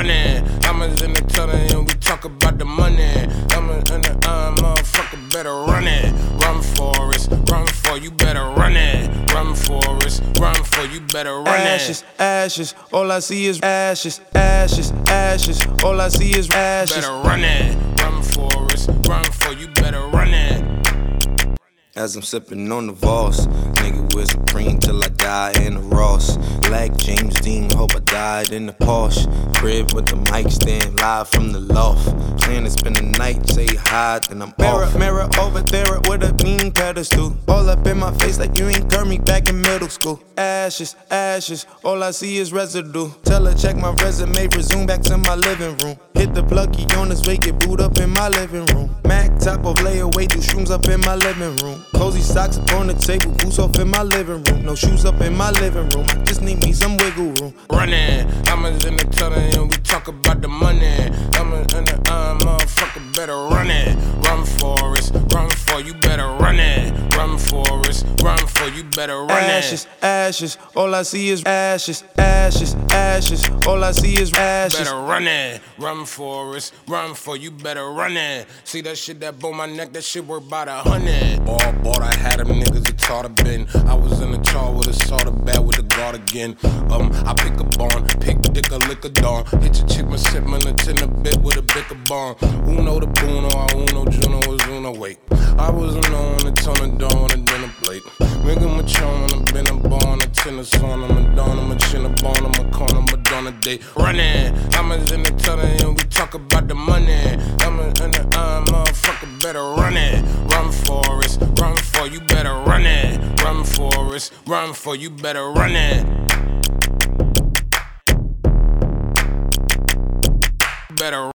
running. Diamonds in the tunnel and we talk about the money. Diamonds in the uh, motherfucker better run it. Run for it, run for you better run it. Run for it, run for you better run it. Ashes, ashes, all I see is ashes, ashes, ashes. All I see is ashes. Better run it, run for it, run for you better run it. As I'm sipping on the Voss, nigga with Supreme till I die in the Ross. Like James Dean, hope I died in the Porsche. Crib with the mic stand live from the loft. Plan to spend the night, say hi, then I'm mirror, off. Mirror over there with a mean pedestal. All up in my face like you ain't curved me back in middle school. Ashes, ashes, all I see is residue. Tell her check my resume, resume back to my living room. Hit the plug, on his way, get booed up in my living room. Mac top of layaway, do shrooms up in my living room. Cozy socks up on the table, boots off in my living room. No shoes up in my living room. I just need me some wiggle room. Running, diamonds in the tunnel and we talk about the money. Diamonds in the uh, motherfucker better run it. Run for it, run for you better. Run for it, run for you better run ashes, it. Ashes, ashes, all I see is ashes, ashes, ashes. All I see is ashes. Better run it, run for us, run for you better run it. See that shit that bone my neck, that shit worth about a hundred. Ball bought, I had them taught been. I was in the char with a of bad with a guard again. Um, I pick a bond, pick dick a lick a dawn. Hit your chick, my shit, my a bit with a bicker bond. Uno the Bruno, I Uno Juno is Uno. Wait, I wasn't on the ton of dawn a dinner plate. Ring my chon, I've been a born, a tennis on, I'm a dawn, I'm a chin, a I'm a corner, I'm a dawn a day. Running, I'm in the tunnel and we talk about the money. I'm in the uh, motherfucker better run it. Run for it, run for you better run for us, run for you better run it. Better